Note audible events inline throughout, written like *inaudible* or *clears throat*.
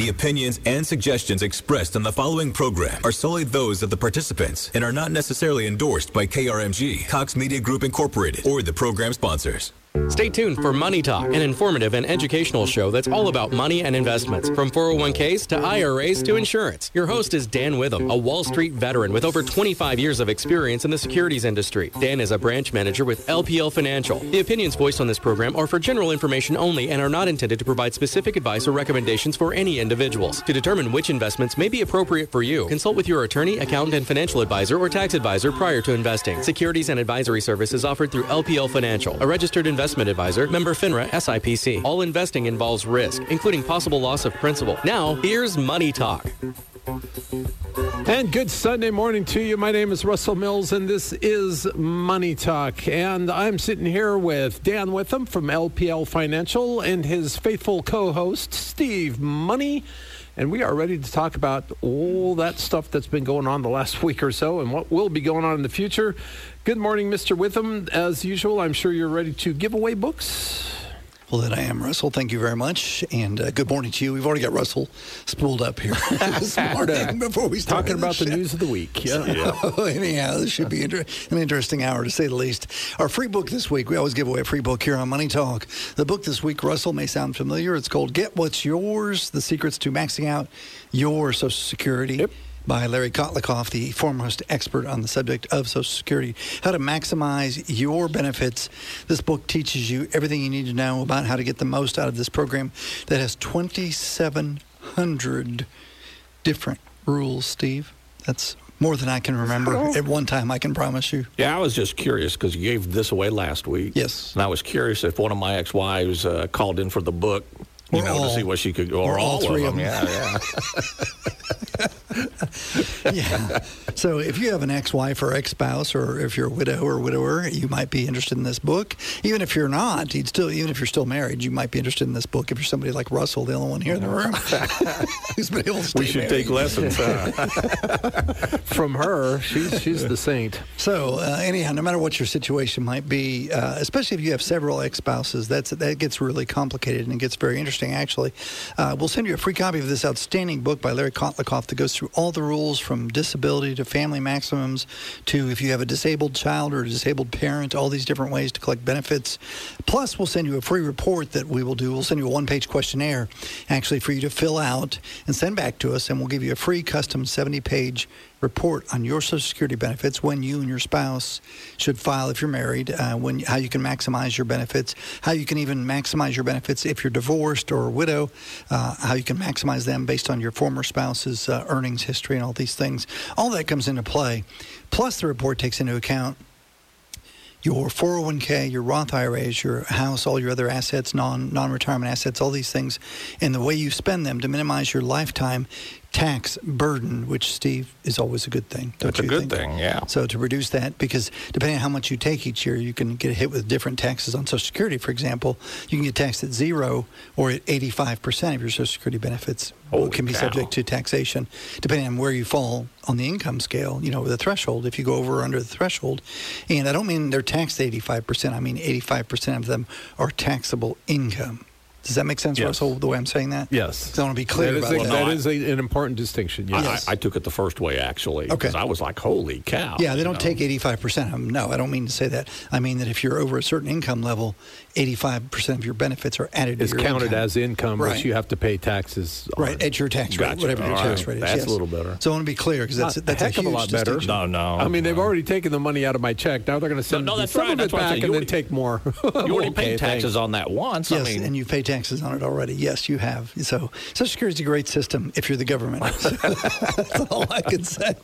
The opinions and suggestions expressed on the following program are solely those of the participants and are not necessarily endorsed by KRMG, Cox Media Group Incorporated, or the program sponsors. Stay tuned for Money Talk, an informative and educational show that's all about money and investments, from 401ks to IRAs to insurance. Your host is Dan Witham, a Wall Street veteran with over 25 years of experience in the securities industry. Dan is a branch manager with LPL Financial. The opinions voiced on this program are for general information only and are not intended to provide specific advice or recommendations for any individuals. To determine which investments may be appropriate for you, consult with your attorney, accountant, and financial advisor or tax advisor prior to investing. Securities and advisory services offered through LPL Financial, a registered investment advisor, member FINRA SIPC. All investing involves risk, including possible loss of principal. Now, here's Money Talk. And good Sunday morning to you. My name is Russell Mills, and this is Money Talk. And I'm sitting here with Dan Witham from LPL Financial and his faithful co host, Steve Money. And we are ready to talk about all that stuff that's been going on the last *laughs* week or so and what will be going on in the future. Good morning, Mr. Witham. As usual, I'm sure you're ready to give away books. Well, that I am, Russell. Thank you very much. And uh, good morning to you. We've already got Russell spooled up here *laughs* this *laughs* morning before we start. Talking about the, the news of the week. Yeah. *laughs* yeah. Anyhow, this should be inter- an interesting hour to say the least. Our free book this week, we always give away a free book here on Money Talk. The book this week, Russell, may sound familiar. It's called Get What's Yours The Secrets to Maxing Out Your Social Security. Yep by Larry Kotlikoff, the foremost expert on the subject of Social Security. How to maximize your benefits. This book teaches you everything you need to know about how to get the most out of this program that has 2,700 different rules, Steve. That's more than I can remember at one time, I can promise you. Yeah, I was just curious because you gave this away last week. Yes. And I was curious if one of my ex wives uh, called in for the book you or know, all, to see what she could, or, or all, all three of them. them. Yeah, yeah. *laughs* yeah. So if you have an ex-wife or ex-spouse, or if you're a widow or widower, you might be interested in this book. Even if you're not, you'd still, even if you're still married, you might be interested in this book. If you're somebody like Russell, the only one here in the room *laughs* who's been able to stay We should married. take lessons. huh? *laughs* From her, she's, she's the saint. So uh, anyhow, no matter what your situation might be, uh, especially if you have several ex-spouses, that's that gets really complicated and it gets very interesting. Actually, uh, we'll send you a free copy of this outstanding book by Larry Kotlikoff that goes through all the rules from disability to family maximums to if you have a disabled child or a disabled parent, all these different ways to collect benefits. Plus, we'll send you a free report that we will do. We'll send you a one-page questionnaire, actually, for you to fill out and send back to us, and we'll give you a free custom 70-page report on your Social Security benefits when you and your spouse should file if you're married, uh, when how you can maximize your benefits, how you can even maximize your benefits if you're divorced or a widow, uh, how you can maximize them based on your former spouse's uh, earnings history and all these things. All that comes into play. Plus, the report takes into account your 401k, your Roth IRAs, your house, all your other assets, non non retirement assets, all these things, and the way you spend them to minimize your lifetime tax burden, which Steve is always a good thing. That's a good think? thing, yeah. So to reduce that, because depending on how much you take each year, you can get hit with different taxes on Social Security. For example, you can get taxed at zero or at 85% of your Social Security benefits Holy can be cow. subject to taxation, depending on where you fall on the income scale. You know, the threshold. If you go over or under the threshold, and I don't mean they're taxed 85%. I mean 85% of them are taxable income. Does that make sense, Yes. Russell? The way I'm saying that? Yes. I want to be clear That is, about a, that. that I- a, an important distinction. I- Yes. I, I took it the first way, actually. Okay. Because I was like, holy cow. Yeah, they don't know? take 85% of them. No, I don't mean to say that. I mean that if you're over a certain income level, 85% of your benefits are added It's to your counted income. as income, Right. but you have to pay taxes. on Right, at your tax rate, Gotcha. whatever your All tax rate is. That's yes. a little better. So I want to be clear because that's, Not that's a heck of a huge lot better. distinction. No, no. I mean, they've already taken the money out of my check. Now they're going to send no, that's some right. of That's it what back and You then take more. *laughs* You already Okay, paid taxes thanks. on that once. Yes, I mean, and you pay taxes on it already. Yes, you have. So Social Security is a great system if you're the government. *laughs* *laughs* That's all I can say.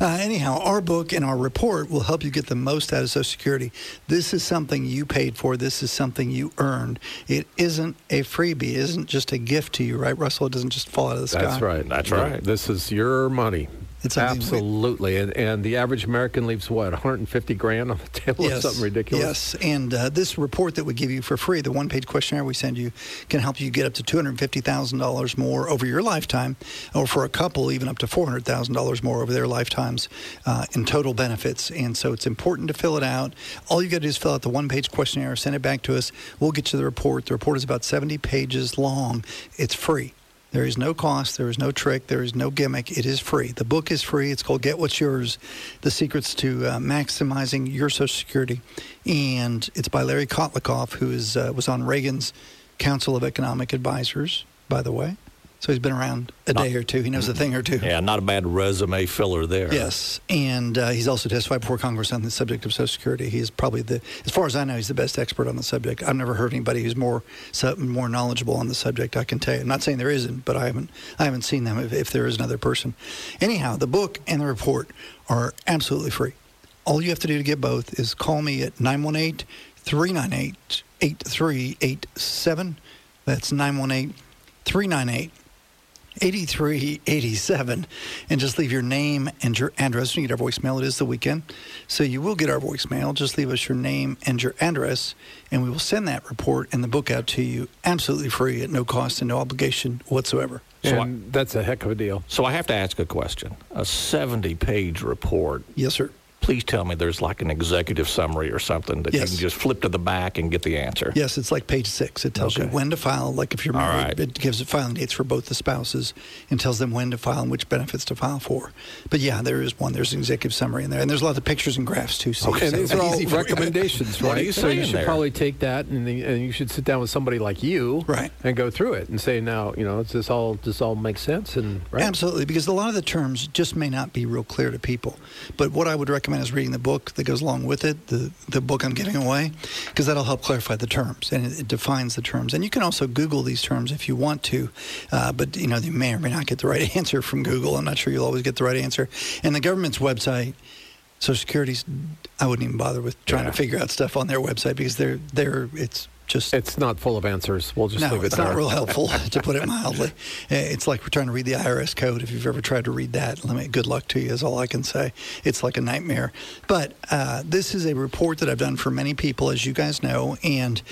Uh, anyhow, our book and our report will help you get the most out of Social Security. This is something you paid for. This is something you earned. It isn't a freebie. It isn't just a gift to you, right, Russell? It doesn't just fall out of the sky. That's right. That's Yeah, right. This is your money. It's we- Absolutely. And, and the average American leaves what, 150 grand on the table or something ridiculous? Yes, and uh, this report that we give you for free, the one-page questionnaire we send you, can help you get up to two hundred fifty thousand dollars more over your lifetime, or for a couple, even up to four hundred thousand dollars more over their lifetimes uh, in total benefits. And so it's important to fill it out. All you got to do is fill out the one-page questionnaire, send it back to us. We'll get you the report. The report is about seventy pages long. It's free. There is no cost. There is no trick. There is no gimmick. It is free. The book is free. It's called Get What's Yours The Secrets to uh, Maximizing Your Social Security. And it's by Larry Kotlikoff, who is, uh, was on Reagan's Council of Economic Advisors, by the way. So he's been around a Not- day or two. He knows a thing or two. Yeah, not a bad resume filler there. Yes, and uh, he's also testified before Congress on the subject of Social Security. He's probably the, as far as I know, he's the best expert on the subject. I've never heard anybody who's more more knowledgeable on the subject. I can tell you. I'm not saying there isn't, but I haven't I haven't seen them. If, if there is another person, anyhow, the book and the report are absolutely free. All you have to do to get both is call me at 918 398 8387. That's 918 398 8387 and just leave your name and your address. When you get our voicemail, it is the weekend. So you will get our voicemail. Just leave us your name and your address, and we will send that report and the book out to you absolutely free at no cost and no obligation whatsoever. So and that's a heck of a deal. So I have to ask a question. A 70 page report. Yes, sir. Please tell me there's like an executive summary or something that Yes. you can just flip to the back and get the answer. Yes, it's like page six. It tells you when to file. Like if you're married, right. it gives filing dates for both the spouses and tells them when to file and which benefits to file for. But yeah, there is one. There's an executive summary in there, and there's a lot of pictures and graphs too. Steve, And so these are all easy for you. recommendations, *laughs* right? you so you should there? probably take that and, the, and you should sit down with somebody like you, Right. and go through it and say, now, you know, does this all does this all make sense? And right, Absolutely, because a lot of the terms just may not be real clear to people. But what I would recommend is reading the book that goes along with it, the, the book I'm giving away, because that'll help clarify the terms and it, it defines the terms. And you can also Google these terms if you want to, uh, but you know you may or may not get the right *laughs* answer from Google. I'm not sure you'll always get the right answer. And the government's website. Social Security's, I wouldn't even bother with trying Yeah. to figure out stuff on their website because they're they're it's just it's not full of answers. We'll just no, leave it there. it's there. not real helpful, *laughs* to put it mildly. Uh, It's like we're trying to read the IRS code. If you've ever tried to read that, let me, good luck to you, is all I can say. It's like a nightmare. But uh, this is a report that I've done for many people, as you guys know, and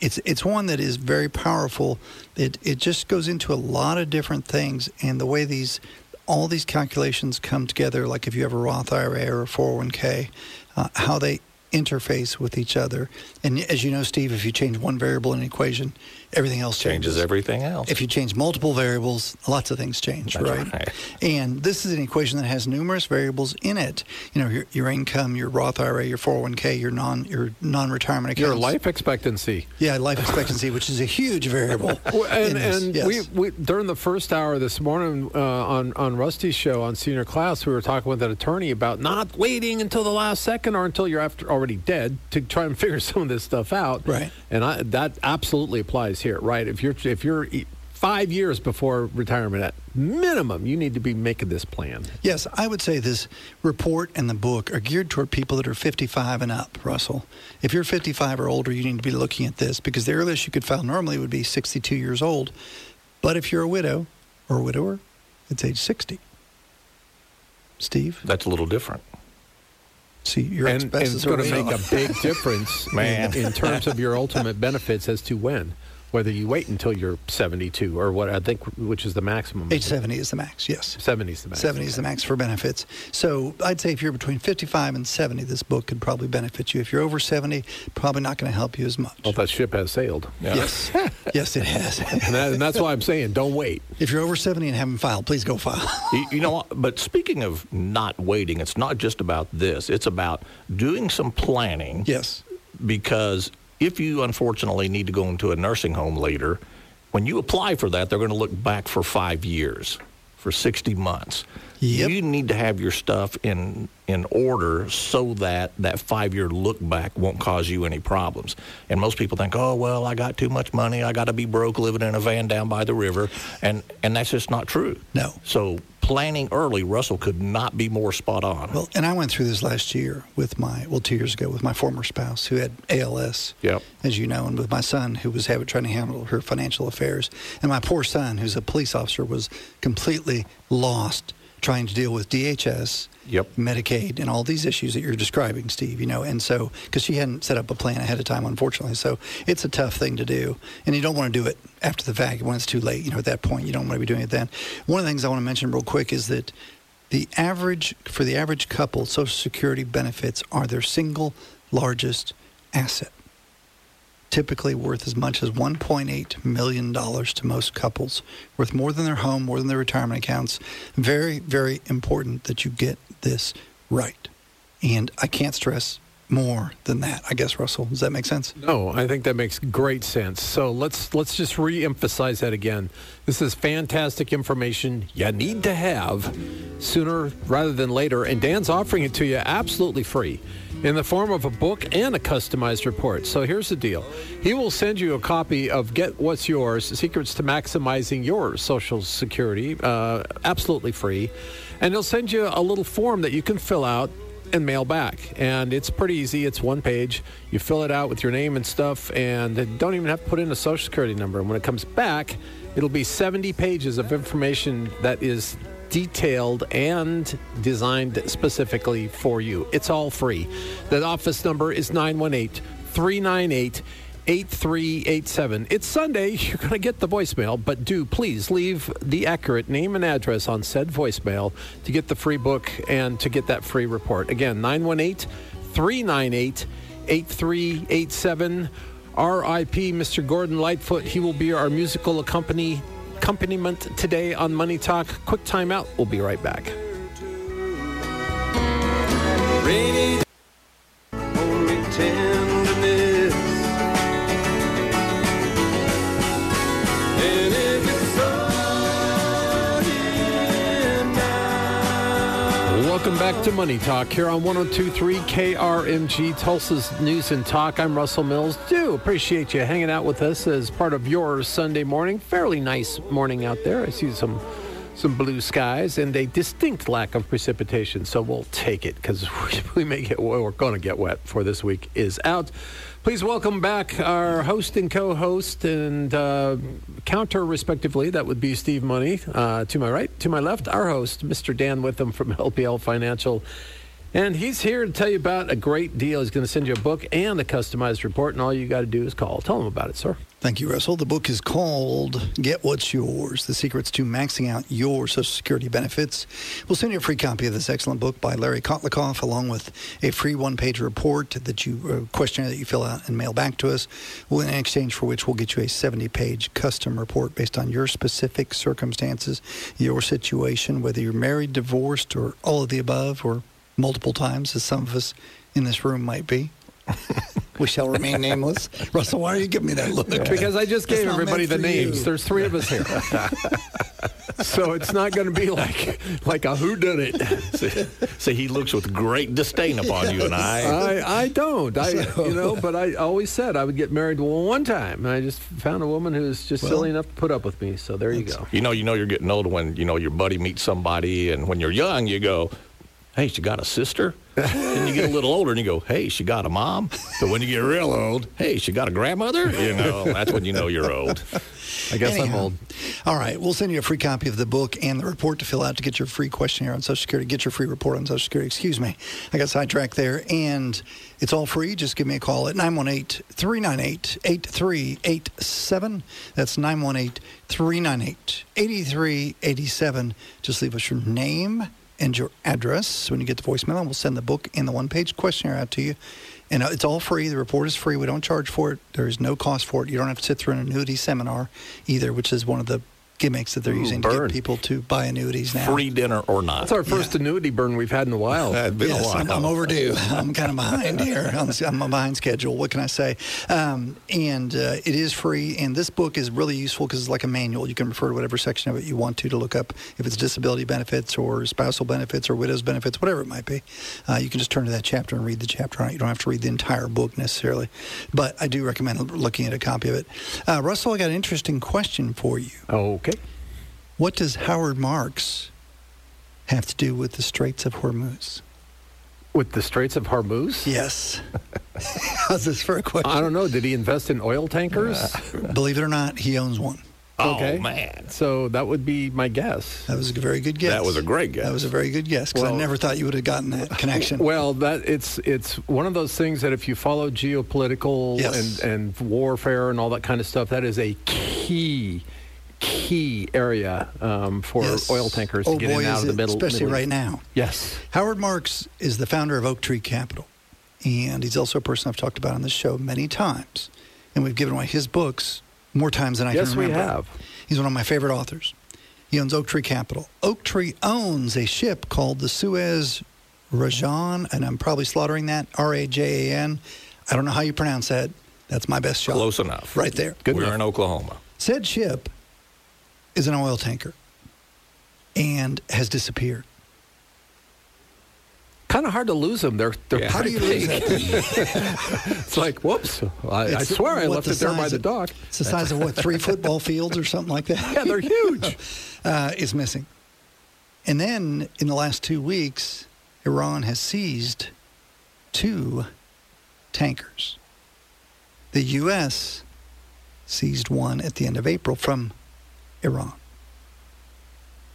it's it's one that is very powerful. It it just goes into a lot of different things, and the way these all these calculations come together, like if you have a Roth IRA or a 401k, uh, how they interface with each other. And as you know, Steve, if you change one variable in an equation, everything else Changes everything else. If you change multiple variables, lots of things change, right? right. And this is an equation that has numerous variables in it. You know, your, your income, your Roth IRA, your 401k, your non your non-retirement accounts. Your life expectancy. Yeah, life expectancy, which is a huge variable. *laughs* Well, and and yes. we, we during the first hour this morning uh, on on Rusty's show on Senior Class, we were talking with an attorney about not waiting until the last second or until you're after already dead to try and *laughs* figure some of this stuff out. Right. And I, that absolutely applies here, right? If you're if you're e- five years before retirement at minimum, you need to be making this plan. Yes, I would say this report and the book are geared toward people that are 55 and up, Russell. If you're 55 or older, you need to be looking at this because the earliest you could file normally would be 62 years old. But if you're a widow or a widower, it's age 60. Steve, That's a little different. see, your and, and it's going to make a big difference *laughs* Man. in, in terms of your ultimate benefits as to when. Whether you wait until you're 72 or what I think, which is the maximum. Age 70 is the max, yes. 70 is the max. 70 is the max for benefits. So I'd say if you're between 55 and 70, this book could probably benefit you. If you're over 70, probably not going to help you as much. Well, that ship has sailed. Yeah. Yes, *laughs* yes, it has. *laughs* And, that, and that's why I'm saying don't wait. if you're over 70 and haven't filed, please go file. *laughs* You, you know, what? but speaking of not waiting, it's not just about this. It's about doing some planning. yes. Because if you unfortunately need to go into a nursing home later, when you apply for that, they're going to look back for five years, for 60 months. Yep. You need to have your stuff in in order so that that five year look back won't cause you any problems. And most people think, oh well, I got too much money, I got to be broke living in a van down by the river, and and that's just not true. No. So planning early, Russell could not be more spot on. Well, and I went through this last year with my, well, two years ago with my former spouse who had ALS. Yep. As you know, and with my son who was having, trying to handle her financial affairs. And my poor son, who's a police officer, was completely lost trying to deal with DHS, Yep. Medicaid, and all these issues that you're describing, Steve, you know. And so, because she hadn't set up a plan ahead of time, unfortunately. So it's a tough thing to do. And you don't want to do it after the fact when it's too late. You know, at that point, you don't want to be doing it then. One of the things I want to mention real quick is that the average, for the average couple, Social Security benefits are their single largest asset. Typically worth as much as $1.8 million to most couples, worth more than their home, more than their retirement accounts. Very, very important that you get this right. And I can't stress more than that. I guess Russell, does that make sense? No, I think that makes great sense. So let's let's just re-emphasize that again. This is fantastic information you need to have sooner rather than later, and Dan's offering it to you absolutely free in the form of a book and a customized report. So here's the deal. He will send you a copy of Get What's Yours, Secrets to Maximizing Your Social Security, uh, absolutely free. And he'll send you a little form that you can fill out and mail back. And it's pretty easy. It's one page. You fill it out with your name and stuff, and don't even have to put in a social security number. And when it comes back, it'll be 70 pages of information that is detailed and designed specifically for you. It's all free. The office number is 918 398 8387. It's Sunday. *laughs* You're going to get the voicemail, but do please leave the accurate name and address on said voicemail to get the free book and to get that free report. Again, 918 398 8387. RIP Mr. Gordon Lightfoot. He will be our musical accompany, accompaniment today on Money Talk. Quick timeout. We'll be right back. Money Talk here on 1023 KRMG, Tulsa's News and Talk. I'm Russell Mills. Do appreciate you hanging out with us as part of your Sunday morning. Fairly nice morning out there. I see some some blue skies and a distinct lack of precipitation, so we'll take it because *laughs* we may get we're going to get wet before this week is out. Please welcome back our host and co-host and uh, counter, respectively. That would be Steve Money. Uh, to my right, to my left, our host, Mr. Dan Witham from *laughs* LPL Financial. And he's here to tell you about a great deal. He's going to send you a book and a customized report, and all you got to do is call. Tell him about it, sir. Thank you, Russell. The book is called Get What's Yours The Secrets to Maxing Out Your Social Security Benefits. We'll send you a free copy of this excellent book by Larry Kotlikoff, along with a free one page report that you, uh, questionnaire that you fill out and mail back to us, in exchange for which we'll get you a 70 page custom report based on your specific circumstances, your situation, whether you're married, divorced, or all of the above, or multiple times, as some of us in this room might be. *laughs* we shall remain nameless. Russell, why are you giving me that look? Because I just gave everybody the for you. names. There's three of us here. *laughs* so it's not going to be like like a who did it. See, see, he looks with great disdain upon you and I. I, I don't. I you know, but I always said I would get married one time, and I just found a woman who's just silly enough to put up with me. So there you go. You know, you know, you're getting older when you know your buddy meets somebody, and when you're young, you go, "Hey, she got a sister." Then you get a little older, and you go, "Hey, she got a mom." So when you get real old, "Hey, she got a grandmother." You know, that's when you know you're old. I guess I'm old. All right, we'll send you a free copy of the book and the report to fill out to get your free questionnaire on Social Security, get your free report on Social Security. Excuse me, I got sidetracked there. And it's all free. Just give me a call at 918 398 8387. That's 918 398 8387. Just leave us your name and your address So when you get the voicemail, and we'll send the book and the one page questionnaire out to you. And uh, it's all free. The report is free. We don't charge for it. There is no cost for it. You don't have to sit through an annuity seminar either, which is one of the gimmicks that they're using to get people to buy annuities now. Free dinner or not. That's our first annuity burn we've had in a while. It's been Yes, a while. I'm, I'm overdue. *laughs* I'm kind of behind here. I'm, I'm behind schedule. What can I say? Um, and uh, it is free. And this book is really useful because it's like a manual. You can refer to whatever section of it you want to to look up if it's disability benefits or spousal benefits or widow's benefits, whatever it might be. Uh, you can just turn to that chapter and read the chapter on it. You don't have to read the entire book necessarily. But I do recommend looking at a copy of it. Uh, Russell, I got an interesting question for you. Okay. What does Howard Marks have to do with the Straits of Hormuz? With the Straits of Hormuz? Yes. *laughs* How's this for a question? I don't know. Did he invest in oil tankers? Uh, believe it or not, he owns one. Oh, okay. Oh man, So that would be my guess. That was a very good guess. That was a great guess. That was a very good guess because I never thought you would have gotten that *laughs* connection. Well, that it's it's one of those things that if you follow geopolitical Yes. and, and warfare and all that kind of stuff, that is a key key area um, for Yes. oil tankers oh, to get boy, in and out of the it, middle. especially Middle right now. Yes. Howard Marks is the founder of Oaktree Capital, and he's also a person I've talked about on this show many times. and we've given away his books more times than I Yes, can we have. He's one of my favorite authors. He owns Oaktree Capital. Oaktree owns a ship called the Suez Rajan, and I'm probably slaughtering that R A J A N. I don't know how you pronounce that. That's my best shot. Close enough. Right there. Good We're enough. in Oklahoma. Said ship is an oil tanker and has disappeared. Kind of hard to lose them. They're, they're Yeah. How do you pretty lose big. *laughs* It's like, whoops. I, I swear I left the it there by size the dock. It's the size of what, three football fields or something like that? *laughs* Yeah, they're huge. *laughs* uh, is missing. And then in the last two weeks, Iran has seized two tankers. The U.S. seized one at the end of April from Iran.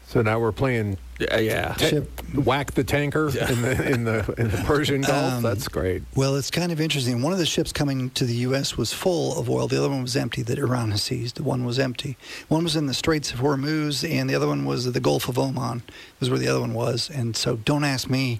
So now we're playing Yeah, yeah. ta- Ship. whack the tanker in the in the in the Persian Gulf. Um, That's great. Well, it's kind of interesting. One of the ships coming to the U.S. was full of oil. The other one was empty that Iran has seized. One was empty. One was in the Straits of Hormuz, and the other one was the Gulf of Oman, was where the other one was. And so don't ask me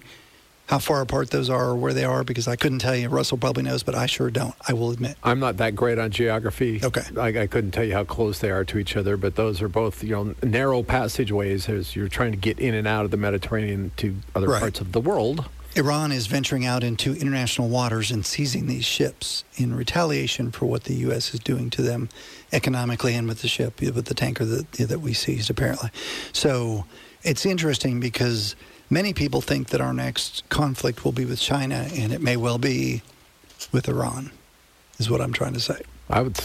how far apart those are or where they are because I couldn't tell you. Russell probably knows, but I sure don't. I will admit. I'm not that great on geography. Okay. I, I couldn't tell you how close they are to each other, but those are both you know narrow passageways as you're trying to get in and out of the Mediterranean to other Right. parts of the world. Iran is venturing out into international waters and seizing these ships in retaliation for what the U.S. is doing to them economically and with the ship, with the tanker that, that we seized, apparently. So it's interesting because many people think that our next conflict will be with China, and it may well be with Iran, is what I'm trying to say. I would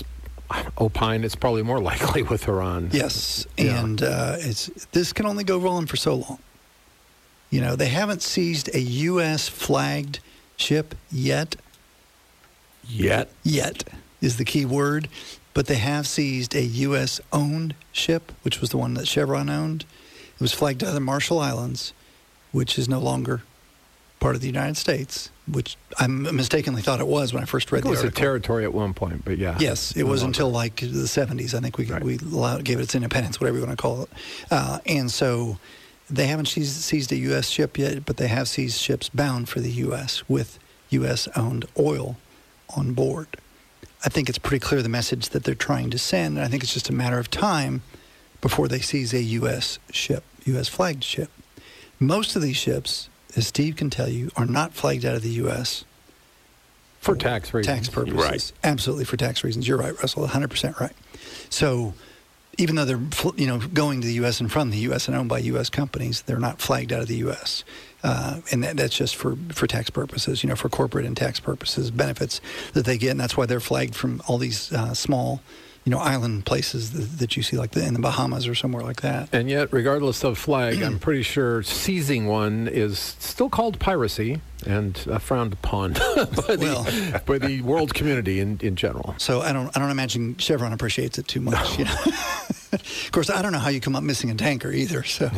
opine it's probably more *laughs* likely with Iran. Yes, Yeah. and uh, it's this can only go on for so long. You know, they haven't seized a U.S. flagged ship yet. Yet. Yet is the key word, but they have seized a U.S. owned ship, which was the one that Chevron owned. It was flagged out of the Marshall Islands, which is no longer part of the United States, which I mistakenly thought it was when I first read It the was a territory at one point, but yeah. Yes, it no was longer. until like the 70s. I think we Right. we allowed, gave it its independence, whatever you want to call it. Uh, and so they haven't seized, seized a U.S. ship yet, but they have seized ships bound for the U.S. with U.S. owned oil on board. I think it's pretty clear the message that they're trying to send, and I think it's just a matter of time before they seize a U.S. ship, U.S. flagged ship. Most of these ships, as Steve can tell you, are not flagged out of the U.S for tax reasons. tax purposes. Right. Absolutely for tax reasons. You're right, Russell. 100% right. So even though they're you know going to the U.S. and from the U.S. and owned by U.S. companies, they're not flagged out of the U.S. Uh, and that, that's just for, for tax purposes, you know, for corporate and tax purposes, benefits that they get, and that's why they're flagged from all these uh, small, you know, island places that, that you see, like the, in the Bahamas or somewhere like that. And yet, regardless of flag, I'm pretty sure seizing one is still called piracy and uh, frowned upon *laughs* by, Well. the, by the world community in, in general. So I don't I don't imagine Chevron appreciates it too much. You know? *laughs* of course, I don't know how you come up missing a tanker either. So.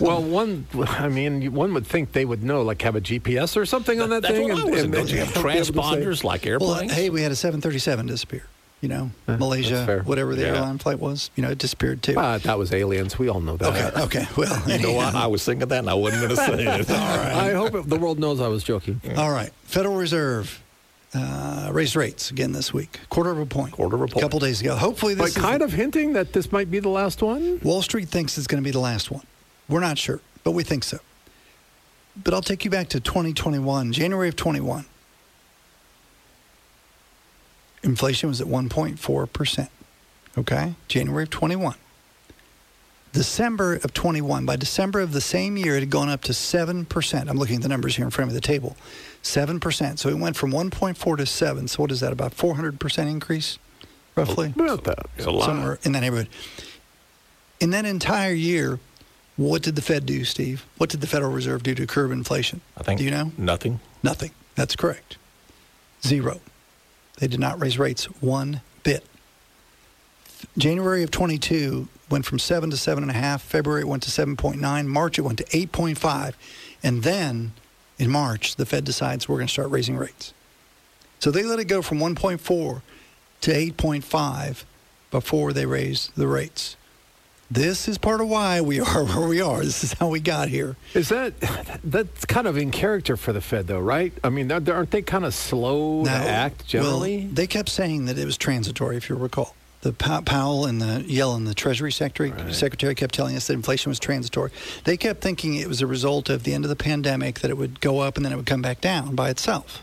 Well, one, I mean, one would think they would know, like have a GPS or something on that That's thing. what I was and Don't you have be able to say- transponders like Well, airplanes? hey, we had a 737 disappear. You know, that's Malaysia, whatever the Yeah. airline flight was, you know, it disappeared too. Ah, that was aliens. We all know that. okay, okay. Well, *laughs* you know what? I was thinking that and I wasn't going to say it. *laughs* All right. I hope it, the world knows I was joking. All right. Federal Reserve uh, raised rates again this week, quarter of a point. Quarter of a A couple days ago. Hopefully, this But is kind of hinting that this might be the last one. Wall Street thinks it's going to be the last one. We're not sure, but we think so. But I'll take you back to 2021, January of 21. Inflation was at 1.4%. Okay? January of 21. December of 21. By December of the same year, it had gone up to 7%. I'm looking at the numbers here in front of the table. 7%. So it went from 1.4 to 7. So what is that? About 400% increase, roughly? About that. It's a lot. somewhere in that neighborhood. In that entire year, what did the Fed do, Steve? What did the Federal Reserve do to curb inflation? I think Do you know? nothing. Nothing. That's correct. Zero. They did not raise rates one bit. January of 22 went from 7 to 7.5. February it went to 7.9. March it went to 8.5. And then in March, the Fed decides we're going to start raising rates. So they let it go from 1.4 to 8.5 before they raised the rates. This is part of why we are *laughs* where we are. This is how we got here. Is that that's kind of in character for the Fed, though, right? I mean, aren't aren't they kind of slow to act generally? Well, they kept saying that it was transitory, if you recall. The Powell and the Yellen, the Treasury Secretary, Secretary, kept telling us that inflation was transitory. They kept thinking it was a result of the end of the pandemic that it would go up and then it would come back down by itself.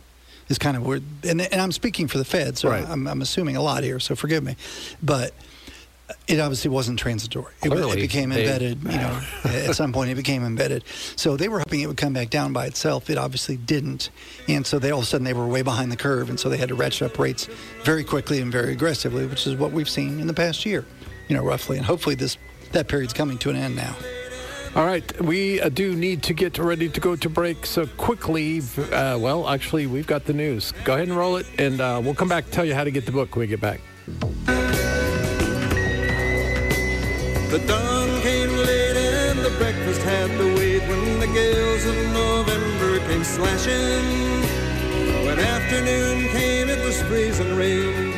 Is kind of where, and, and I'm speaking for the Fed, so Right. I'm, I'm assuming a lot here, so forgive me, but it obviously wasn't transitory. It, wa- it Clearly, became they- embedded. You know, at some point it became embedded. So they were hoping it would come back down by itself. It obviously didn't, and so they all of a sudden they were way behind the curve, and so they had to ratchet up rates very quickly and very aggressively, which is what we've seen in the past year. You know, roughly, and hopefully this that period's coming to an end now. All right, we uh, do need to get ready to go to break. So quickly, uh, well, actually, we've got the news. Go ahead and roll it, and uh, we'll come back and tell you how to get the book when we get back. The dawn came late and the breakfast had to wait when the gales of November came slashing. When afternoon came, it was freezing rain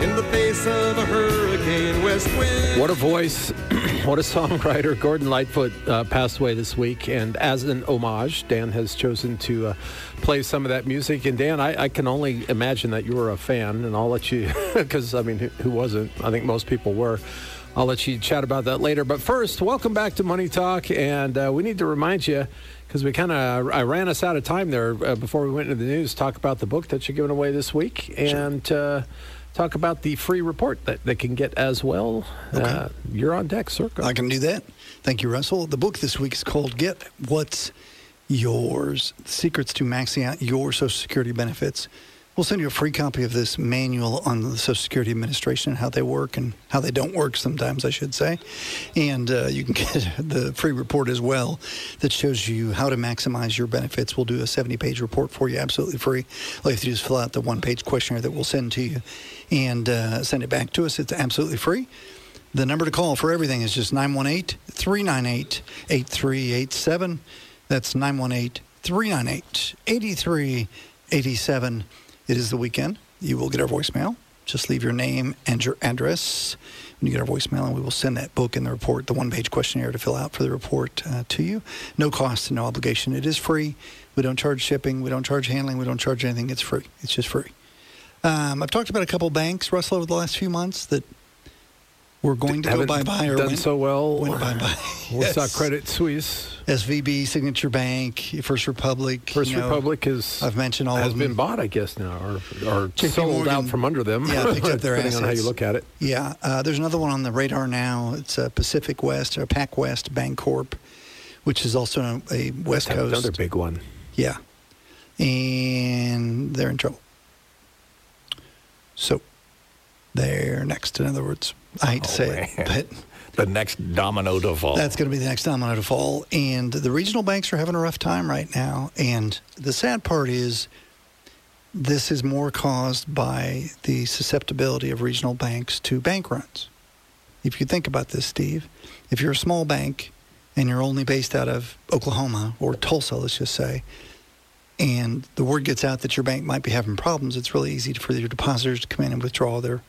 in the face of a hurricane west wind. What a voice. *clears throat* what a songwriter. Gordon Lightfoot uh, passed away this week. And as an homage, Dan has chosen to uh, play some of that music. And Dan, I, I can only imagine that you were a fan. And I'll let you, *laughs* because I mean, who, who wasn't? I think most people were. I'll let you chat about that later. But first, welcome back to Money Talk. And uh, we need to remind you, because we kind of I ran us out of time there uh, before we went into the news, talk about the book that you're giving away this week. And. Uh, talk about the free report that they can get as well. Uh, you're on deck, sir. I can do that. Thank you, Russell. The book this week is called Get What's Yours Secrets to Maxing Out Your Social Security Benefits. We'll send you a free copy of this manual on the Social Security Administration and how they work and how they don't work sometimes, I should say. And uh, you can *laughs* get the free report as well that shows you how to maximize your benefits. We'll do a 70 page report for you absolutely free. All you have to do is fill out the one page questionnaire that we'll send to you and uh, send it back to us. It's absolutely free. The number to call for everything is just 918 398 8387. That's 918 398 8387. It is the weekend. You will get our voicemail. Just leave your name and your address when you get our voicemail, and we will send that book and the report, the one page questionnaire to fill out for the report uh, to you. No cost and no obligation. It is free. We don't charge shipping. We don't charge handling. We don't charge anything. It's free. It's just free. Um, I've talked about a couple banks, Russell, over the last few months that were going to go bye bye or done went, so well. went bye bye. *laughs* What's that? Credit Suisse. SVB, Signature Bank, First Republic. First you know, Republic is I've mentioned all has been bought, I guess now, or or sold Morgan, out from under them. yeah, picked up *laughs* their depending on how you look at it. Yeah, uh, there's another one on the radar now. It's uh, Pacific West or PacWest Bancorp, which is also a West Coast. Another big one. Yeah, and they're in trouble. So they're next. In other words, I hate to Oh, say it, but *laughs* The next domino to fall. That's going to be the next domino to fall. And the regional banks are having a rough time right now. And the sad part is this is more caused by the susceptibility of regional banks to bank runs. If you think about this, Steve, if you're a small bank and you're only based out of Oklahoma or Tulsa, let's just say, and the word gets out that your bank might be having problems, it's really easy for your depositors to come in and withdraw their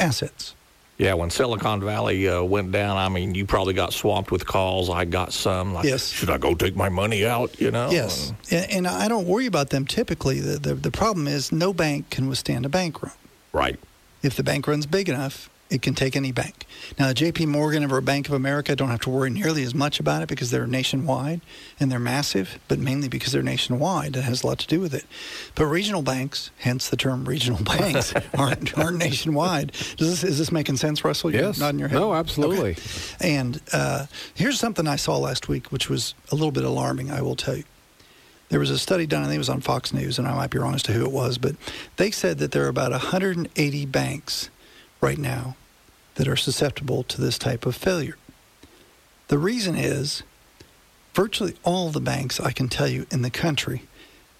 assets. Yeah, when Silicon Valley uh, went down, I mean, you probably got swamped with calls. I got some. Like, Yes. Should I go take my money out? You know. Yes, And- and, I don't worry about them typically. The, the the problem is no bank can withstand a bank run. right. If the bank run's big enough, it can take any bank. Now, J.P. Morgan or Bank of America don't have to worry nearly as much about it because they're nationwide and they're massive, but mainly because they're nationwide. It has a lot to do with it. But regional banks, hence the term regional *laughs* banks, aren't, aren't nationwide. Does this, is this making sense, Russell? You're Yes. nodding your head. No, absolutely. Okay. And uh, here's something I saw last week, which was a little bit alarming, I will tell you. There was a study done, I think it was on Fox News, and I might be wrong as to who it was, but they said that there are about 180 banks right now that are susceptible to this type of failure. The reason is virtually all the banks, I can tell you, in the country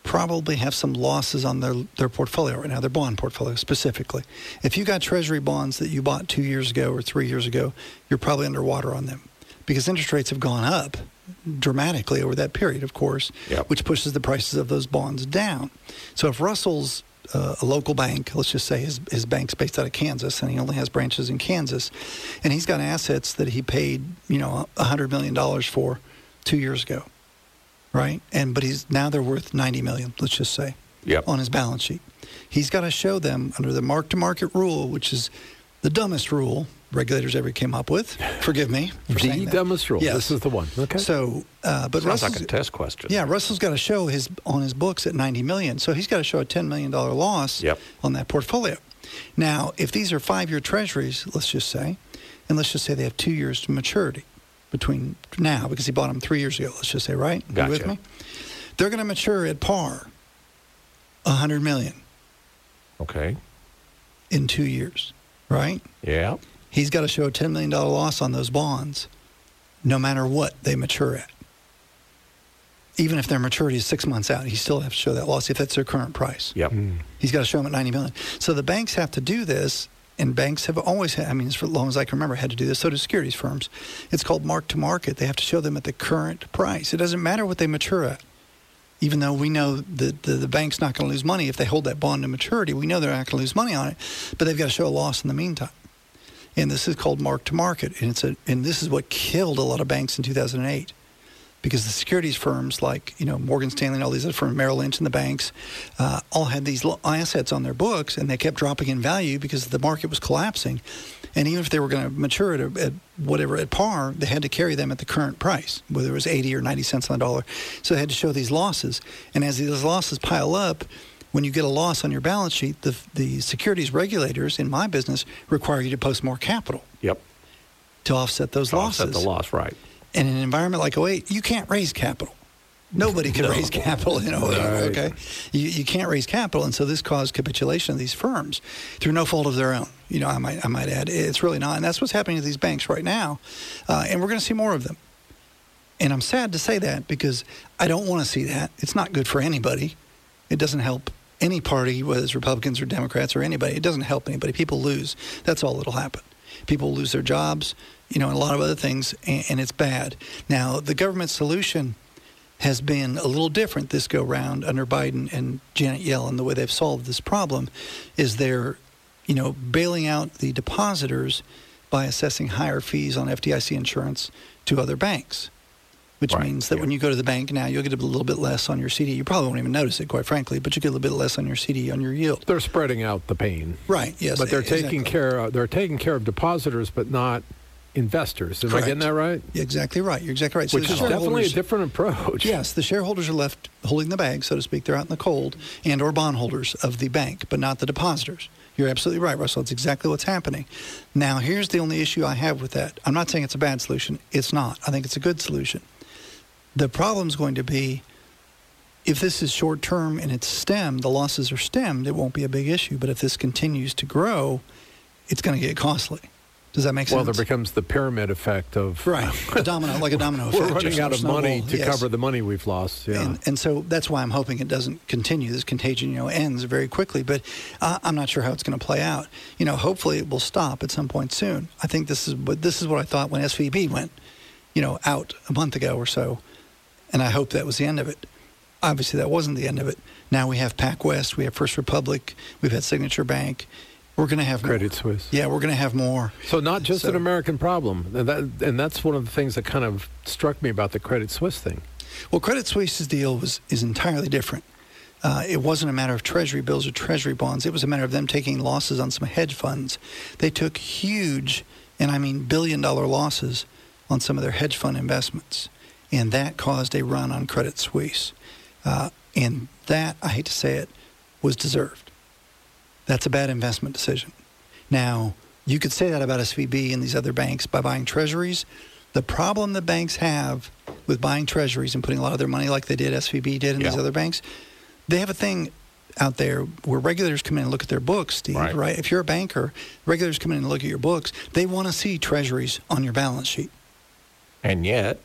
probably have some losses on their, their portfolio right now, their bond portfolio specifically. If you got treasury bonds that you bought two years ago or three years ago, you're probably underwater on them because interest rates have gone up dramatically over that period, of course, Yep. which pushes the prices of those bonds down. So if Russell's uh, a local bank. Let's just say his his bank's based out of Kansas, and he only has branches in Kansas, and he's got assets that he paid you know a hundred million dollars for two years ago, right? And but he's now they're worth ninety million. Let's just say Yep. on his balance sheet. He's got to show them under the mark to market rule, which is the dumbest rule regulators ever came up with. Forgive me for The saying that. dumbest rule. Yes. This is the one. Okay. So, uh, but Sounds Russell's, like a test question. yeah, Russell's got to show his on his books at 90 million. So he's got to show a 10 million dollar loss Yep. on that portfolio. Now, if these are five-year treasuries, let's just say, and let's just say they have two years to maturity between now because he bought them three years ago. Let's just say, right? You with Gotcha. me? They're going to mature at par, 100 million Okay. in two years, right? Yeah. He's got to show a $10 million loss on those bonds, no matter what they mature at. Even if their maturity is six months out, he still has to show that loss if that's their current price. Yep. Hmm. He's got to show them at 90 million. So the banks have to do this, and banks have always had, I mean, for as long as I can remember, had to do this. So do securities firms. It's called mark to market. They have to show them at the current price. It doesn't matter what they mature at. Even though we know that the, the bank's not going to lose money if they hold that bond to maturity, we know they're not going to lose money on it, but they've got to show a loss in the meantime. And this is called mark to market, and it's a, and this is what killed a lot of banks in 2008 because the securities firms like you know Morgan Stanley and all these other firms, Merrill Lynch and the banks, uh, all had these assets on their books, and they kept dropping in value because the market was collapsing. And even if they were going to mature at, at whatever at par, they had to carry them at the current price, whether it was 80 or 90 cents on the dollar. So they had to show these losses, and as these losses pile up. When you get a loss on your balance sheet, the, the securities regulators in my business require you to post more capital Yep. to offset those losses. Offset the loss, right. In an environment like 08, you can't raise capital. Nobody can *laughs* No. raise capital in 08, okay? You, you can't raise capital, and so this caused capitulation of these firms through no fault of their own. You know, I might, I might add, it's really not. And that's what's happening to these banks right now. Uh, and we're going to see more of them. And I'm sad to say that because I don't want to see that. It's not good for anybody. It doesn't help any party, whether it's Republicans or Democrats or anybody. It doesn't help anybody. People lose. That's all that'll happen. People lose their jobs, you know, and a lot of other things, and, and it's bad. Now, the government solution has been a little different this go round under Biden and Janet Yellen. The way they've solved this problem is they're, you know, bailing out the depositors by assessing higher fees on FDIC insurance to other banks, which Right, means that yeah. when you go to the bank now, you'll get a little bit less on your CD. You probably won't even notice it, quite frankly, but you get a little bit less on your CD on your yield. They're spreading out the pain. Right. Yes. but they're taking care of, they're taking care of depositors but not investors. Am I getting that right? Exactly right. You're exactly right. So Which is definitely a different approach. Yes, the shareholders are left holding the bag, so to speak. They're out in the cold, and or bondholders of the bank, but not the depositors. You're absolutely right, Russell. It's exactly what's happening. Now, here's the only issue I have with that. I'm not saying it's a bad solution. It's not. I think it's a good solution. The problem's going to be if this is short term and it's stemmed, the losses are stemmed, it won't be a big issue. But if this continues to grow, it's going to get costly. Does that make sense? Well, there becomes the pyramid effect of right, a domino, like a domino *laughs* effect. we're running out of snowball. money to Yes. cover the money we've lost. Yeah. And, and so that's why I'm hoping it doesn't continue. This contagion, you know, ends very quickly. But uh, I'm not sure how it's going to play out. You know, hopefully it will stop at some point soon. I think this is what this is what I thought when SVB went, you know, out a month ago or so, and I hope that was the end of it. Obviously, that wasn't the end of it. Now we have PacWest, we have First Republic, we've had Signature Bank. We're going to have more. Credit Suisse. Yeah, we're going to have more. So not just an American problem, and, that, and that's one of the things that kind of struck me about the Credit Suisse thing. Well, Credit Suisse's deal was is entirely different. Uh, it wasn't a matter of treasury bills or treasury bonds. It was a matter of them taking losses on some hedge funds. They took huge, and I mean billion dollar losses on some of their hedge fund investments. And that caused a run on Credit Suisse. Uh, and that, I hate to say it, was deserved. That's a bad investment decision. Now, you could say that about SVB and these other banks by buying treasuries. The problem the banks have with buying treasuries and putting a lot of their money like they did, SVB did, and these other banks, they have a thing out there where regulators come in and look at their books, Steve, Right. right? If you're a banker, regulators come in and look at your books. They want to see treasuries on your balance sheet. And yet,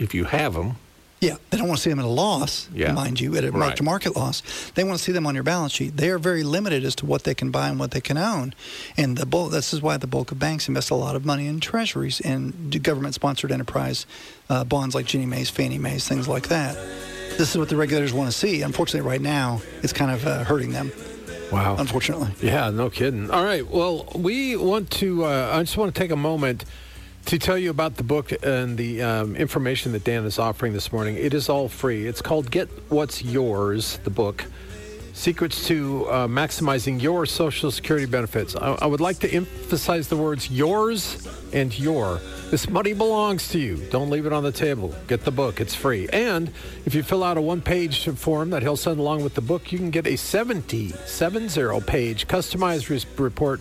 if you have them, Yeah, they don't want to see them at a loss, Yeah. mind you, at a Right. mark to market loss. They want to see them on your balance sheet. They are very limited as to what they can buy and what they can own. And the bulk, this is why the bulk of banks invest a lot of money in treasuries and government sponsored enterprise uh, bonds like Ginnie Mae's, Fannie Mae's, things like that. This is what the regulators want to see. Unfortunately, right now, it's kind of uh, hurting them. Wow. Unfortunately. Yeah, no kidding. All right. Well, we want to, uh, I just want to take a moment to tell you about the book and the um, information that Dan is offering this morning. It is all free. It's called Get What's Yours, the book. Secrets to uh, Maximizing Your Social Security Benefits. I, I would like to emphasize the words yours and your. This money belongs to you. Don't leave it on the table. Get the book. It's free. And if you fill out a one-page form that he'll send along with the book, you can get a 70, 70 page customized re- report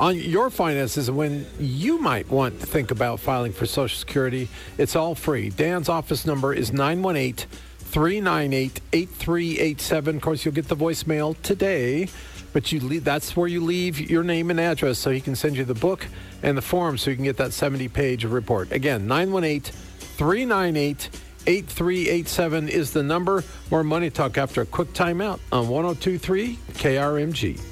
on your finances and when you might want to think about filing for Social Security. It's all free. Dan's office number is 918 398 8387. Of course, you'll get the voicemail today, but you leave, that's where you leave your name and address so he can send you the book and the form so you can get that 70 page report. Again, 918 398 8387 is the number. More Money Talk after a quick timeout on 1023 KRMG.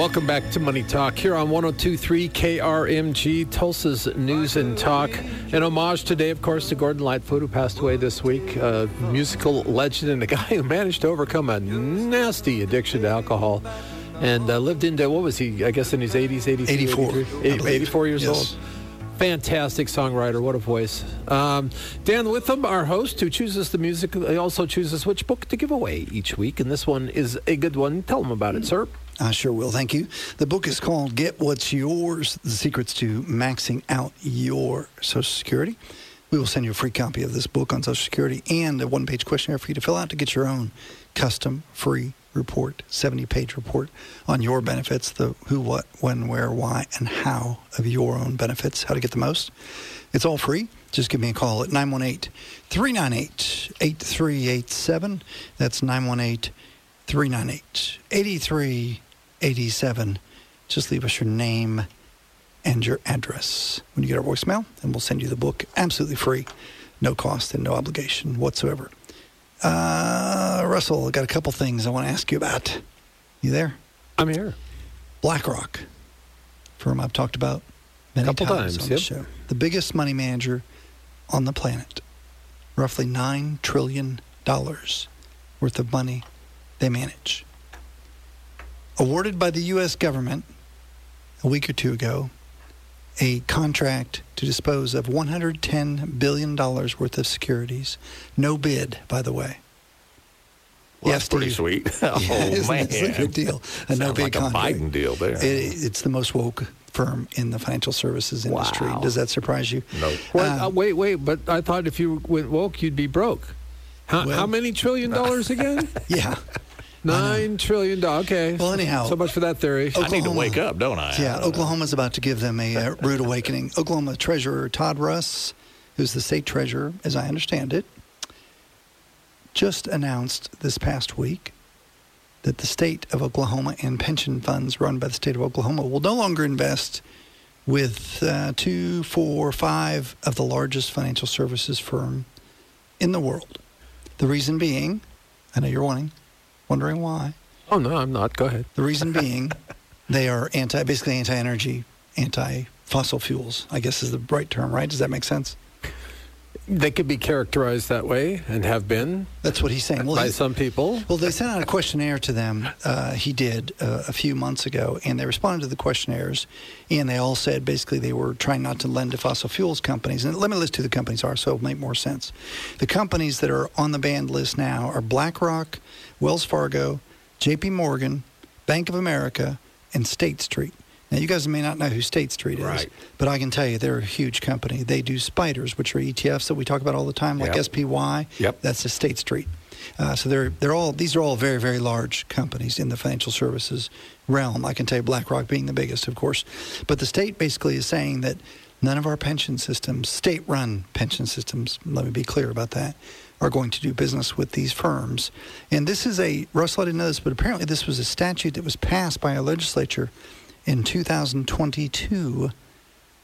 Welcome back to Money Talk here on 1023 KRMG, Tulsa's News and Talk. An homage today, of course, to Gordon Lightfoot, who passed away this week, a musical legend and a guy who managed to overcome a nasty addiction to alcohol and uh, lived into, what was he, I guess in his 80s, 83, 84, Eighty- 84 years Yes. old. Fantastic songwriter. What a voice. Um, Dan Witham, our host, who chooses the music, he also chooses which book to give away each week. And this one is a good one. Tell him about it, sir. I sure will. Thank you. The book is called Get What's Yours The Secrets to Maxing Out Your Social Security. We will send you a free copy of this book on Social Security and a one page questionnaire for you to fill out to get your own custom free report, 70 page report on your benefits the who, what, when, where, why, and how of your own benefits, how to get the most. It's all free. Just give me a call at 918 398 8387. That's 918 398 8387. Just leave us your name and your address when you get our voicemail, and we'll send you the book absolutely free, no cost and no obligation whatsoever. Uh, Russell, I got a couple things I want to ask you about. You there? I'm here. BlackRock, firm I've talked about many Couple times, times, on the show. The biggest money manager on the planet, roughly nine trillion dollars worth of money they manage. Awarded by the U.S. government a week or two ago, a contract to dispose of 110 billion dollars worth of securities. No bid, by the way. Well, Yes, that's pretty Steve. sweet. *laughs* *laughs* oh, Yeah, isn't man. that a good deal? A no Sounds bid like a contract. Biden deal there. It, it's the most woke firm in the financial services industry. Wow. Does that surprise you? No. What, Uh, uh, wait, wait, but I thought if you went woke, you'd be broke. How, Well- how many trillion dollars again? *laughs* Yeah. Nine trillion dollars. Okay. Well, anyhow- So much for that theory. I need to wake up, don't I? Yeah, I don't know. Oklahoma's about to give them a uh, rude awakening. Oklahoma Treasurer Todd Russ, who's the state treasurer, as I understand it, just announced this past week that the state of Oklahoma and pension funds run by the state of Oklahoma will no longer invest with uh, two, four, five of the largest financial services firm in the world. The reason being, I know you're wanting, wondering why. Oh no, I'm not. Go ahead. The reason *laughs* being, they are anti, basically anti-energy, anti-fossil fuels. I guess is the right term, right? Does that make sense? They could be characterized that way and have been That's what he's saying. Well, by he- some people. well, they sent out a questionnaire to them. Uh, he did uh, a few months ago, and they responded to the questionnaires, and they all said basically they were trying not to lend to fossil fuels companies. And let me list who the companies are, so it'll make more sense. The companies that are on the banned list now are BlackRock, Wells Fargo, J.P. Morgan, Bank of America, and State Street. Now, you guys may not know who State Street is, Right. but I can tell you they're a huge company. They do spiders, which are ETFs that we talk about all the time, like Yep. SPY. Yep. That's a State Street. Uh, so they're they're all these are all very very large companies in the financial services realm. I can tell you BlackRock being the biggest, of course, but the state basically is saying that none of our pension systems, state-run pension systems, let me be clear about that, are going to do business with these firms. And this is a Russell I didn't know this, but apparently this was a statute that was passed by a legislature in 2022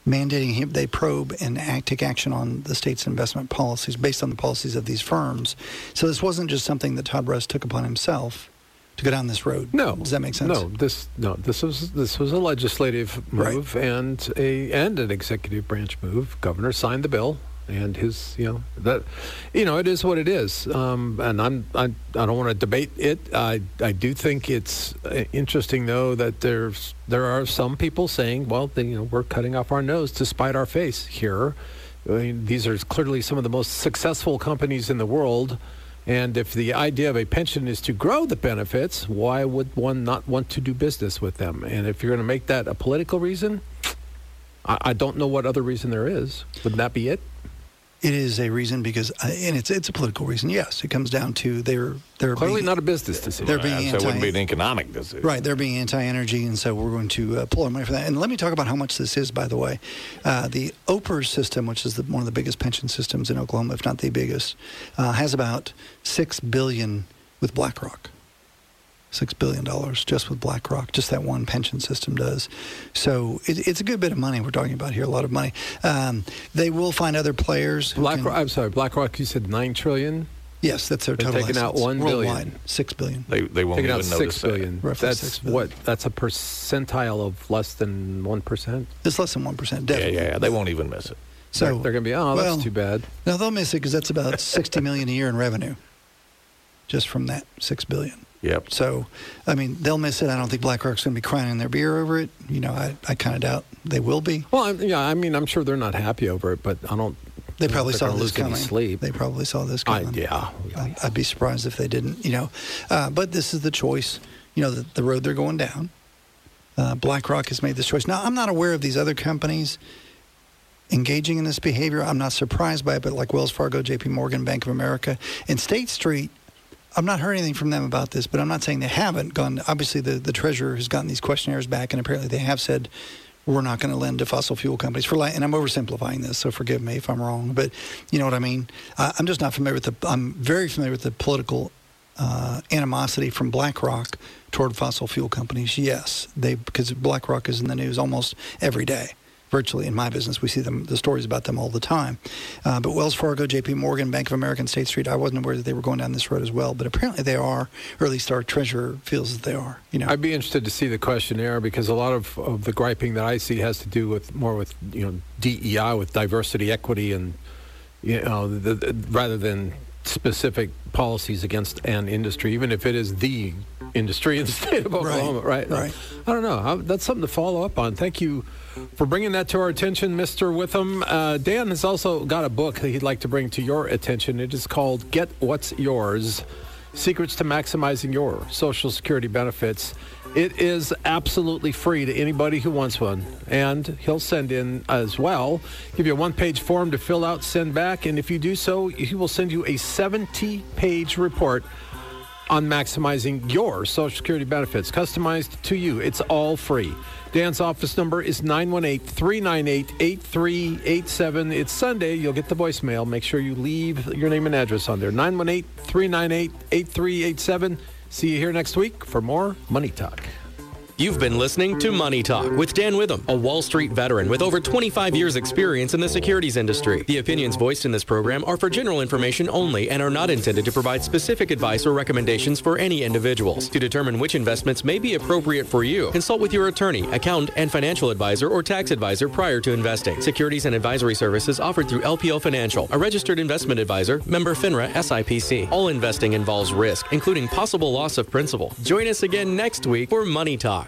mandating they probe and act, take action on the state's investment policies based on the policies of these firms. So this wasn't just something that Todd Russ took upon himself to go down this road. No, does that make sense? No, this no, this was this was a legislative move Right. and a and an executive branch move. Governor signed the bill, and his you know that you know it is what it is. Um, and I'm I, I don't want to debate it. I I do think it's uh, interesting though that there's there are some people saying, well, you know, we're cutting off our nose to spite our face here. I mean, these are clearly some of the most successful companies in the world. And if the idea of a pension is to grow the benefits, why would one not want to do business with them? And if you're going to make that a political reason, I, I don't know what other reason there is. Wouldn't that be it? It is a reason because, uh, and it's it's a political reason. Yes, it comes down to they're they're Clearly being, not a business decision. They're being anti. so it wouldn't be an economic decision. Right, they're being anti-energy, and so we're going to uh, pull our money for that. And let me talk about how much this is, by the way. Uh, the OPERS system, which is the, one of the biggest pension systems in Oklahoma, if not the biggest, uh, has about six billion with BlackRock. Six billion dollars just with BlackRock, just that one pension system does. So it, it's a good bit of money we're talking about here, a lot of money. Um, they will find other players. BlackRock, can- I'm sorry, BlackRock. You said nine trillion. yes, that's their They're total. taking out assets. one billion. worldwide. Six billion. They, they won't Taking even out notice six that. Roughly That's six billion. what? That's a percentile of less than one percent. It's less than one percent. Yeah, yeah, yeah. They won't even miss it. So they're, going to be. Oh, that's too bad. No, they'll miss it because that's about sixty million a year in revenue, just from that six billion. Yep. So, I mean, they'll miss it. I don't think BlackRock's going to be crying in their beer over it. You know, I, I kind of doubt they will be. Well, I'm, yeah, I mean, I'm sure they're not happy over it, but I don't. They probably saw this coming. Sleep. They probably saw this I, coming. yeah. I'd, I'd be surprised if they didn't. You know, uh, but this is the choice. You know, the, the road they're going down. Uh, BlackRock has made this choice. Now, I'm not aware of these other companies engaging in this behavior. I'm not surprised by it, but like Wells Fargo, J.P. Morgan, Bank of America, and State Street. I've not heard anything from them about this, but I'm not saying they haven't gone. Obviously, the, the treasurer has gotten these questionnaires back, and apparently they have said we're not going to lend to fossil fuel companies for li- and I'm oversimplifying this, so forgive me if I'm wrong, but you know what I mean. I, I'm just not familiar with the. I'm very familiar with the political uh, animosity from BlackRock toward fossil fuel companies. Yes, they because BlackRock is in the news almost every day. Virtually in my business, we see them the stories about them all the time. Uh, but Wells Fargo, J.P. Morgan, Bank of America, and State Street, I wasn't aware that they were going down this road as well. But apparently they are, or at least our treasurer feels that they are. You know, I'd be interested to see the questionnaire because a lot of, of the griping that I see has to do with more with you know DEI, with diversity, equity, and you know the, the, rather than specific policies against an industry, even if it is the industry in the state of Oklahoma. Right. right. I don't know. How- That's something to follow up on. Thank you for bringing that to our attention, Mr. Witham. Uh, Dan has also got a book that he'd like to bring to your attention. It is called Get What's Yours Secrets to Maximizing Your Social Security Benefits. It is absolutely free to anybody who wants one. And he'll send in as well, give you a one page form to fill out, send back. And if you do so, he will send you a 70 page report on maximizing your Social Security benefits, customized to you. It's all free. Dan's office number is 918 398 8387. It's Sunday. You'll get the voicemail. Make sure you leave your name and address on there. 918 398 8387. See you here next week for more Money Talk. You've been listening to Money Talk with Dan Witham, a Wall Street veteran with over 25 years' experience in the securities industry. The opinions voiced in this program are for general information only and are not intended to provide specific advice or recommendations for any individuals. To determine which investments may be appropriate for you, consult with your attorney, accountant, and financial advisor or tax advisor prior to investing. Securities and advisory services offered through LPL Financial, a registered investment advisor, member FINRA SIPC. All investing involves risk, including possible loss of principal. Join us again next week for Money Talk.